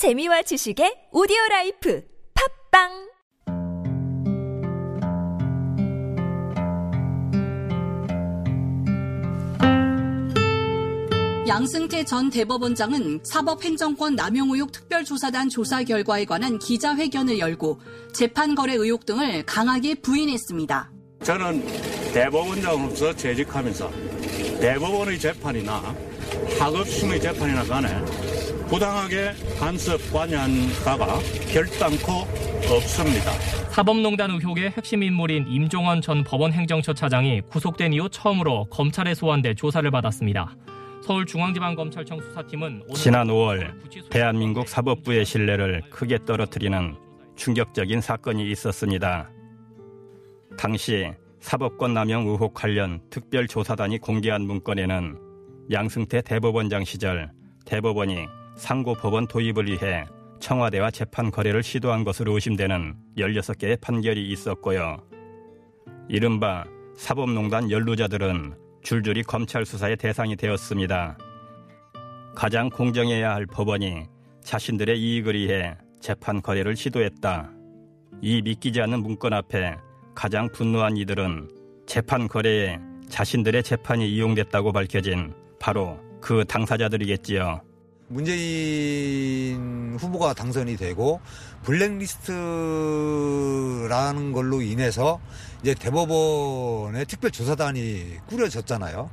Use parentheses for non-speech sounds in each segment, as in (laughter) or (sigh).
재미와 지식의 오디오 라이프 팟빵 양승태 전 대법원장은 사법행정권 남용 의혹 특별조사단 조사 결과에 관한 기자회견을 열고 재판 거래 의혹 등을 강하게 부인했습니다. 저는 대법원장으로서 재직하면서 대법원의 재판이나 학업심의 재판이나 간에 부당하게 간섭 관여한 바가 결단코 없습니다. 사법농단 의혹의 핵심 인물인 임종원 전 법원 행정처 차장이 구속된 이후 처음으로 검찰에 소환돼 조사를 받았습니다. 서울중앙지방검찰청 수사팀은 지난 5월 대한민국 사법부의 신뢰를 크게 떨어뜨리는 충격적인 사건이 있었습니다. 당시 사법권 남용 의혹 관련 특별조사단이 공개한 문건에는 양승태 대법원장 시절 대법원이 상고법원 도입을 위해 청와대와 재판 거래를 시도한 것으로 의심되는 16개의 판결이 있었고요. 이른바 사법농단 연루자들은 줄줄이 검찰 수사의 대상이 되었습니다. 가장 공정해야 할 법원이 자신들의 이익을 위해 재판 거래를 시도했다. 이 믿기지 않는 문건 앞에 가장 분노한 이들은 재판 거래에 자신들의 재판이 이용됐다고 밝혀진 바로 그 당사자들이겠지요. 문재인 후보가 당선이 되고 블랙리스트라는 걸로 인해서 이제 대법원의 특별조사단이 꾸려졌잖아요.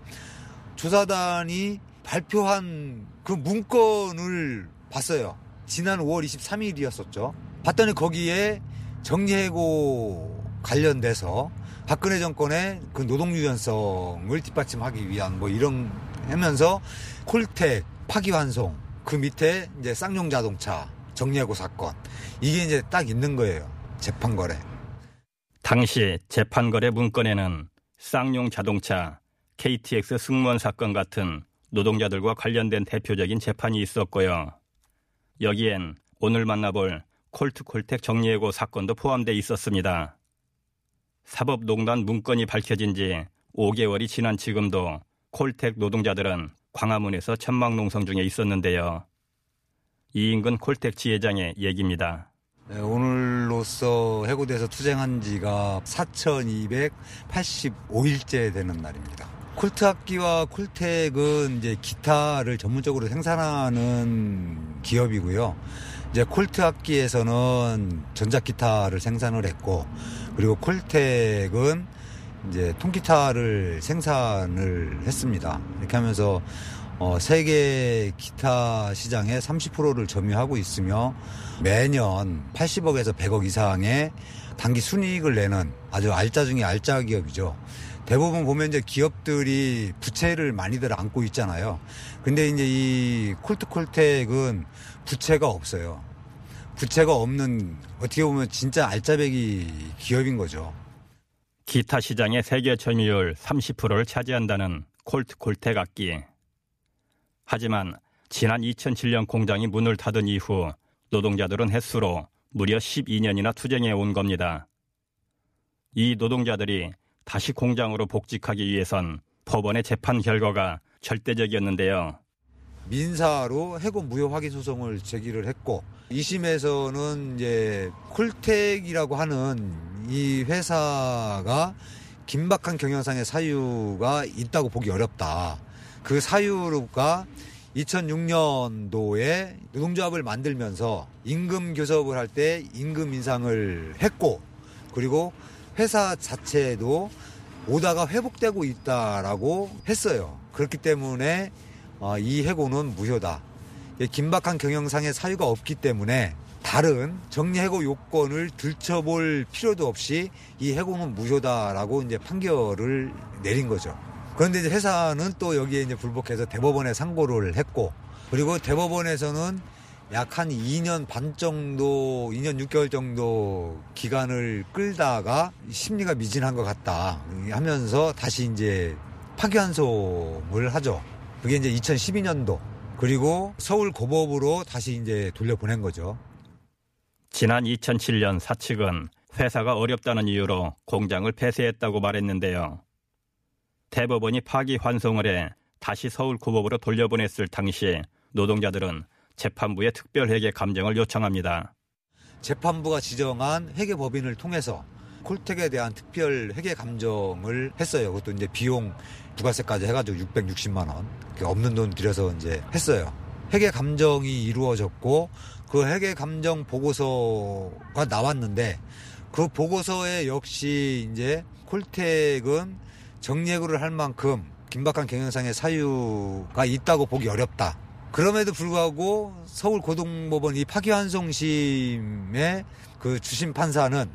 조사단이 발표한 그 문건을 봤어요. 지난 5월 23일이었었죠. 봤더니 거기에 정리해고 관련돼서 박근혜 정권의 그 노동 유연성을 뒷받침하기 위한 뭐 이런 하면서 콜텍 파기환송 그 밑에 이제 쌍용 자동차 정리해고 사건 이게 이제 딱 있는 거예요. 재판 거래. 당시 재판 거래 문건에는 쌍용 자동차, KTX 승무원 사건 같은 노동자들과 관련된 대표적인 재판이 있었고요. 여기엔 오늘 만나볼 콜트콜텍 정리해고 사건도 포함돼 있었습니다. 사법농단 문건이 밝혀진 지 5개월이 지난 지금도 콜텍 노동자들은 광화문에서 천막농성 중에 있었는데요. 이인근 콜텍 지회장의 얘기입니다. 네, 오늘로써 해고돼서 투쟁한 지가 4,285일째 되는 날입니다. 콜트 악기와 콜텍은 이제 기타를 전문적으로 생산하는 기업이고요. 이제 콜트 악기에서는 전자 기타를 생산을 했고, 그리고 콜텍은 이제 통기타를 생산을 했습니다. 이렇게 하면서 어, 세계 기타 시장의 30%를 점유하고 있으며 매년 80억에서 100억 이상의 단기 순이익을 내는 아주 알짜 중에 알짜 기업이죠. 대부분 보면 이제 기업들이 부채를 많이들 안고 있잖아요. 근데 이제 이 콜트콜텍은 부채가 없어요. 부채가 없는 어떻게 보면 진짜 알짜배기 기업인 거죠. 기타 시장의 세계 점유율 30%를 차지한다는 콜트콜텍 악기. 하지만 지난 2007년 공장이 문을 닫은 이후 노동자들은 횟수로 무려 12년이나 투쟁해 온 겁니다. 이 노동자들이 다시 공장으로 복직하기 위해선 법원의 재판 결과가 절대적이었는데요. 민사로 해고 무효 확인 소송을 제기를 했고 2심에서는 이제 콜텍이라고 하는 이 회사가 긴박한 경영상의 사유가 있다고 보기 어렵다. 그 사유가 2006년도에 노동조합을 만들면서 임금 교섭을 할 때 임금 인상을 했고 그리고 회사 자체도 오다가 회복되고 있다라고 했어요. 그렇기 때문에 어, 이 해고는 무효다. 긴박한 경영상의 사유가 없기 때문에 다른 정리해고 요건을 들춰볼 필요도 없이 이 해고는 무효다라고 이제 판결을 내린 거죠. 그런데 이제 회사는 또 여기에 이제 불복해서 대법원에 상고를 했고 그리고 대법원에서는 약 한 2년 반 정도, 2년 6개월 정도 기간을 끌다가 심리가 미진한 것 같다 하면서 다시 이제 파기환송을 하죠. 그게 이제 2012년도 그리고 서울 고법으로 다시 이제 돌려보낸 거죠. 지난 2007년 사측은 회사가 어렵다는 이유로 공장을 폐쇄했다고 말했는데요. 대법원이 파기 환송을 해 다시 서울 고법으로 돌려보냈을 당시 노동자들은 재판부에 특별회계 감정을 요청합니다. 재판부가 지정한 회계법인을 통해서 콜택에 대한 특별 회계 감정을 했어요. 그것도 이제 비용 부가세까지 해가지고 660만 원 없는 돈 들여서 이제 했어요. 회계 감정이 이루어졌고 그 회계 감정 보고서가 나왔는데 그 보고서에 역시 이제 콜택은 정리해고를 할 만큼 긴박한 경영상의 사유가 있다고 보기 어렵다. 그럼에도 불구하고 서울 고등법원 이 파기환송심의 그 주심 판사는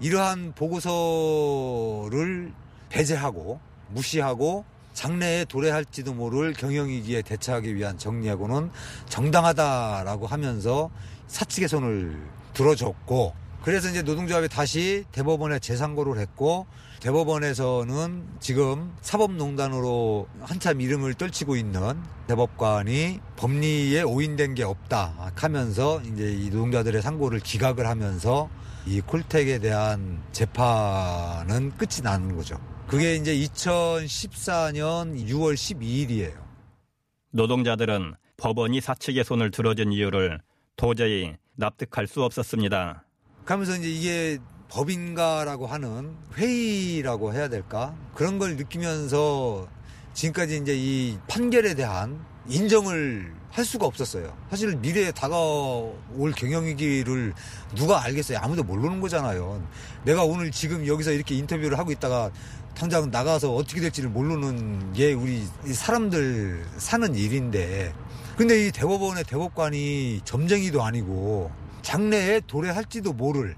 이러한 보고서를 배제하고 무시하고 장래에 도래할지도 모를 경영위기에 대처하기 위한 정리하고는 정당하다라고 하면서 사측의 손을 들어줬고 그래서 이제 노동조합이 다시 대법원에 재상고를 했고 대법원에서는 지금 사법농단으로 한참 이름을 떨치고 있는 대법관이 법리에 오인된 게 없다 하면서 이제 이 노동자들의 상고를 기각을 하면서 이 콜텍에 대한 재판은 끝이 나는 거죠. 그게 이제 2014년 6월 12일이에요. 노동자들은 법원이 사측의 손을 들어준 이유를 도저히 납득할 수 없었습니다. 그러면서 이제 이게 법인가라고 하는 회의라고 해야 될까? 그런 걸 느끼면서 지금까지 이제 이 판결에 대한 인정을 할 수가 없었어요. 사실 미래에 다가올 경영위기를 누가 알겠어요? 아무도 모르는 거잖아요. 내가 오늘 지금 여기서 이렇게 인터뷰를 하고 있다가 당장 나가서 어떻게 될지를 모르는 게 우리 사람들 사는 일인데 근데 이 대법원의 대법관이 점쟁이도 아니고 장래에 도래할지도 모를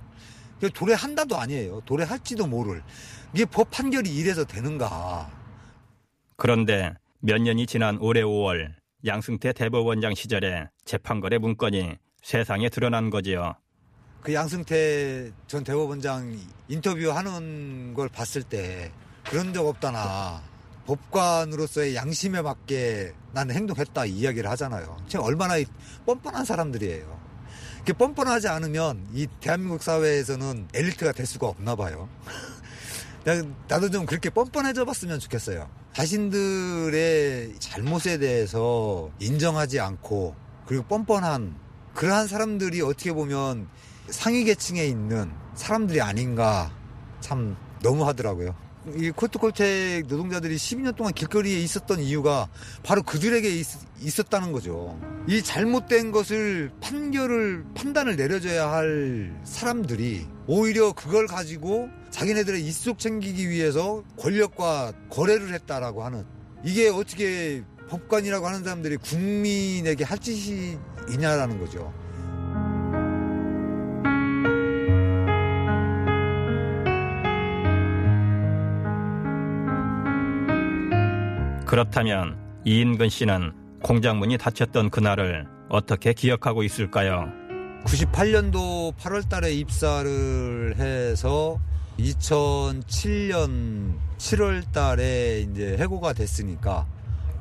도래한다도 아니에요. 도래할지도 모를 이게 법 판결이 이래서 되는가. 그런데 몇 년이 지난 올해 5월 양승태 대법원장 시절에 재판거래 문건이 세상에 드러난 거지요. 그 양승태 전 대법원장 인터뷰하는 걸 봤을 때 그런 적 없다나 법관으로서의 양심에 맞게 나는 행동했다 이야기를 하잖아요. 지금 얼마나 뻔뻔한 사람들이에요. 이렇게 뻔뻔하지 않으면 이 대한민국 사회에서는 엘리트가 될 수가 없나 봐요. (laughs) 나도 좀 그렇게 뻔뻔해져 봤으면 좋겠어요. 자신들의 잘못에 대해서 인정하지 않고 그리고 뻔뻔한 그러한 사람들이 어떻게 보면 상위 계층에 있는 사람들이 아닌가 참 너무하더라고요. 이 코트콜텍 노동자들이 12년 동안 길거리에 있었던 이유가 바로 그들에게 있, 었다는 거죠. 이 잘못된 것을 판결을 판단을 내려줘야 할 사람들이 오히려 그걸 가지고 자기네들의 입속 챙기기 위해서 권력과 거래를 했다라고 하는 이게 어떻게 법관이라고 하는 사람들이 국민에게 할 짓이냐라는 거죠. 그렇다면 이인근 씨는 공장 문이 닫혔던 그날을 어떻게 기억하고 있을까요? 98년도 8월 달에 입사를 해서 2007년 7월 달에 이제 해고가 됐으니까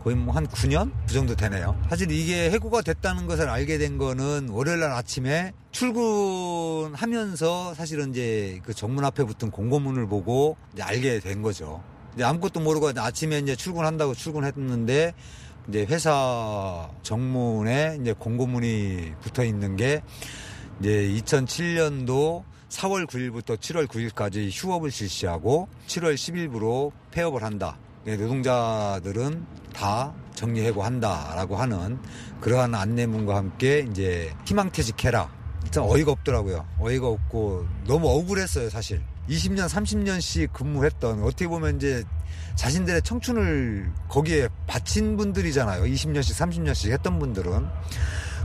거의 뭐 한 9년? 그 정도 되네요. 사실 이게 해고가 됐다는 것을 알게 된 거는 월요일 날 아침에 출근하면서 사실은 이제 그 정문 앞에 붙은 공고문을 보고 알게 된 거죠. 아무것도 모르고 아침에 이제 출근한다고 출근했는데 이제 회사 정문에 이제 공고문이 붙어 있는 게 이제 2007년도 4월 9일부터 7월 9일까지 휴업을 실시하고 7월 10일부로 폐업을 한다. 노동자들은 다 정리해고 한다라고 하는 그러한 안내문과 함께 이제 희망퇴직해라. 참 어이가 없더라고요. 어이가 없고 너무 억울했어요, 사실. 20년, 30년씩 근무했던 어떻게 보면 이제 자신들의 청춘을 거기에 바친 분들이잖아요. 20년씩, 30년씩 했던 분들은.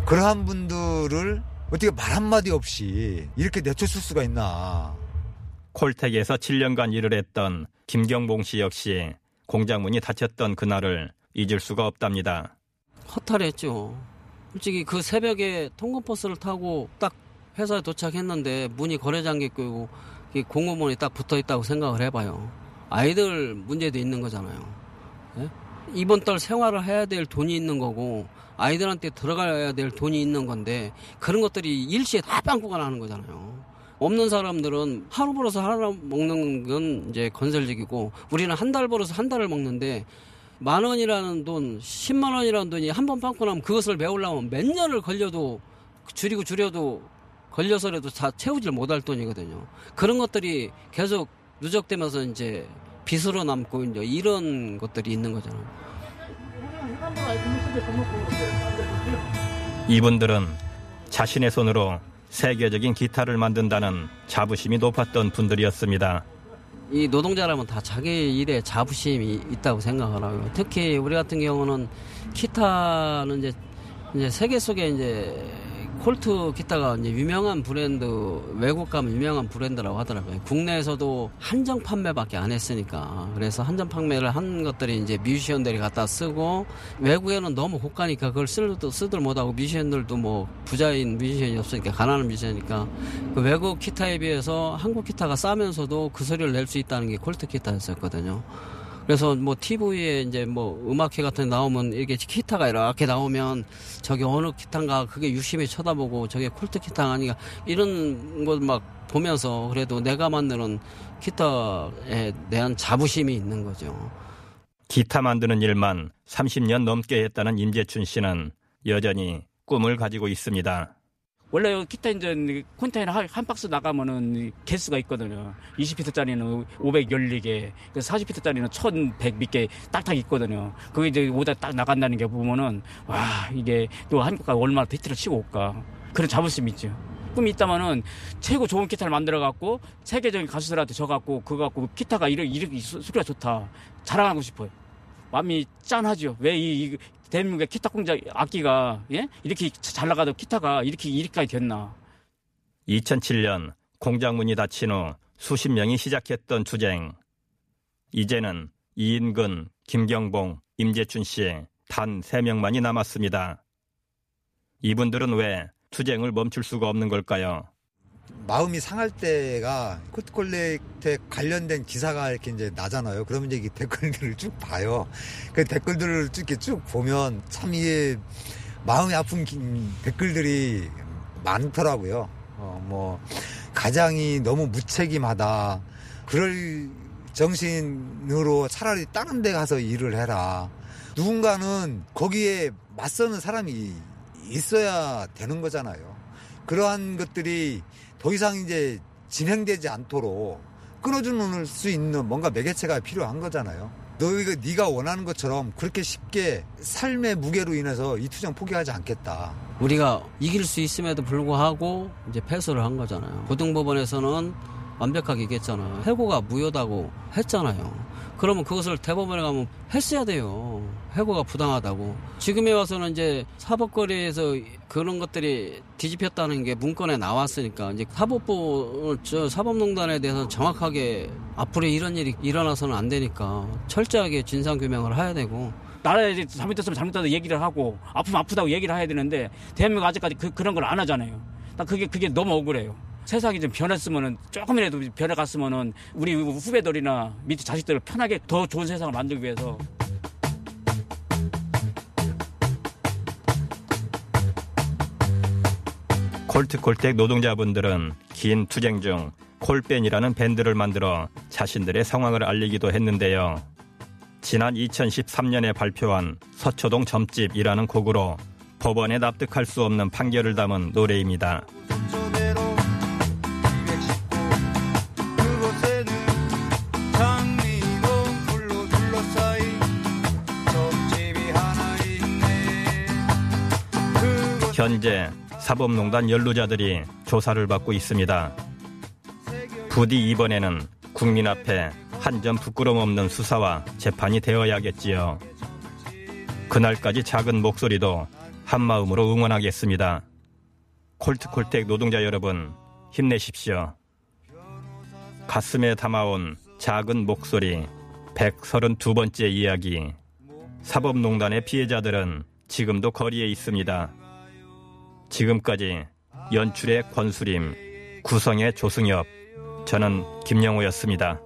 그러한 분들을 어떻게 말 한마디 없이 이렇게 내쫓을 수가 있나. 콜텍에서 7년간 일을 했던 김경봉 씨 역시 공장 문이 닫혔던 그날을 잊을 수가 없답니다. 허탈했죠. 솔직히 그 새벽에 통근버스를 타고 딱 회사에 도착했는데 문이 거래 장기 끄고 공무원이 딱 붙어 있다고 생각을 해봐요. 아이들 문제도 있는 거잖아요. 예? 이번 달 생활을 해야 될 돈이 있는 거고 아이들한테 들어가야 될 돈이 있는 건데 그런 것들이 일시에 다 빵꾸가 나는 거잖아요. 없는 사람들은 하루 벌어서 하루 먹는 건 이제 건설적이고 우리는 한 달 벌어서 한 달을 먹는데 만 원이라는 돈, 10만 원이라는 돈이 한 번 빵꾸 나면 그것을 메우려면 몇 년을 걸려도 줄이고 줄여도 걸려서라도 다 채우질 못할 돈이거든요. 그런 것들이 계속 누적되면서 이제 빚으로 남고 이제 이런 것들이 있는 거잖아요. 이분들은 자신의 손으로 세계적인 기타를 만든다는 자부심이 높았던 분들이었습니다. 이 노동자라면 다 자기 일에 자부심이 있다고 생각하라고요. 특히 우리 같은 경우는 기타는 이제 이제 세계 속에 이제 콜트 기타가 이제 유명한 브랜드 외국 가면 유명한 브랜드라고 하더라고요. 국내에서도 한정 판매밖에 안 했으니까 그래서 한정 판매를 한 것들이 이제 뮤지션들이 갖다 쓰고 외국에는 너무 고가니까 그걸 쓰도 쓰들 못하고 뮤지션들도 뭐 부자인 뮤지션이 없으니까 가난한 뮤지션이니까 그 외국 기타에 비해서 한국 기타가 싸면서도 그 소리를 낼 수 있다는 게 콜트 기타였었거든요. 그래서 뭐 TV에 이제 뭐 음악회 같은 데 나오면 이렇게 기타가 이렇게 나오면 저게 어느 기타인가 그게 유심히 쳐다보고 저게 콜트 기타 아니가 이런 걸 막 보면서 그래도 내가 만드는 기타에 대한 자부심이 있는 거죠. 기타 만드는 일만 30년 넘게 했다는 임재춘 씨는 여전히 꿈을 가지고 있습니다. 원래 기타 이제 컨테이너 한, 한 박스 나가면은 개수가 있거든요. 20피트짜리는 514개, 40피트짜리는 1100 밑개 딱딱 있거든요. 그게 이제 오다 딱 나간다는 게 보면은 와 이게 또 한국가 얼마나 비트를 치고 올까 그런 자부심이 있죠. 꿈이 있다면은 최고 좋은 기타를 만들어 갖고 세계적인 가수들한테 줘 갖고 그거 갖고 기타가 이렇게 이렇게 소리가 좋다 자랑하고 싶어요. 마음이 짠하죠. 왜 이 대한민국의 기타 공장 악기가 예? 이렇게 잘 나가도 기타가 이렇게 이렇게까지 됐나? 2007년 공장 문이 닫힌 후 수십 명이 시작했던 투쟁. 이제는 이인근, 김경봉, 임재춘 씨 단 3명만이 남았습니다. 이분들은 왜 투쟁을 멈출 수가 없는 걸까요? 마음이 상할 때가 코트콜렉트에 관련된 기사가 이렇게 이제 나잖아요. 그러면 이제 댓글들을 쭉 봐요. 그 댓글들을 쭉 이렇게 쭉 보면 참 이게 마음이 아픈 댓글들이 많더라고요. 어, 뭐, 가장이 너무 무책임하다. 그럴 정신으로 차라리 다른 데 가서 일을 해라. 누군가는 거기에 맞서는 사람이 있어야 되는 거잖아요. 그러한 것들이 더 이상 이제 진행되지 않도록 끊어주는 수 있는 뭔가 매개체가 필요한 거잖아요. 너희가 네가 원하는 것처럼 그렇게 쉽게 삶의 무게로 인해서 이 투쟁 포기하지 않겠다. 우리가 이길 수 있음에도 불구하고 이제 패소를 한 거잖아요. 고등법원에서는 완벽하게 얘기했잖아요. 해고가 무효다고 했잖아요. 그러면 그것을 대법원에 가면 했어야 돼요. 해고가 부당하다고. 지금에 와서는 이제 사법거래에서 그런 것들이 뒤집혔다는 게 문건에 나왔으니까 이제 사법부 저 사법농단에 대해서 정확하게 앞으로 이런 일이 일어나서는 안 되니까 철저하게 진상 규명을 해야 되고 나라에 잘못됐으면 잘못됐다 얘기를 하고 아프면 아프다고 얘기를 해야 되는데 대한민국 아직까지 그, 그런 걸 안 하잖아요. 나 그게 그게 너무 억울해요. 세상이 좀 변했으면은 조금이라도 변해갔으면은 우리 후배들이나 밑에 자식들을 편하게 더 좋은 세상을 만들기 위해서 콜트콜텍 노동자분들은 긴 투쟁 중 콜밴이라는 밴드를 만들어 자신들의 상황을 알리기도 했는데요. 지난 2013년에 발표한 서초동 점집이라는 곡으로 법원에 납득할 수 없는 판결을 담은 노래입니다. 현재 사법농단 연루자들이 조사를 받고 있습니다. 부디 이번에는 국민 앞에 한 점 부끄럼 없는 수사와 재판이 되어야겠지요. 그날까지 작은 목소리도 한마음으로 응원하겠습니다. 콜트콜텍 노동자 여러분, 힘내십시오. 가슴에 담아온 작은 목소리, 132번째 이야기. 사법농단의 피해자들은 지금도 거리에 있습니다. 지금까지 연출의 권수림, 구성의 조승엽, 저는 김영호였습니다.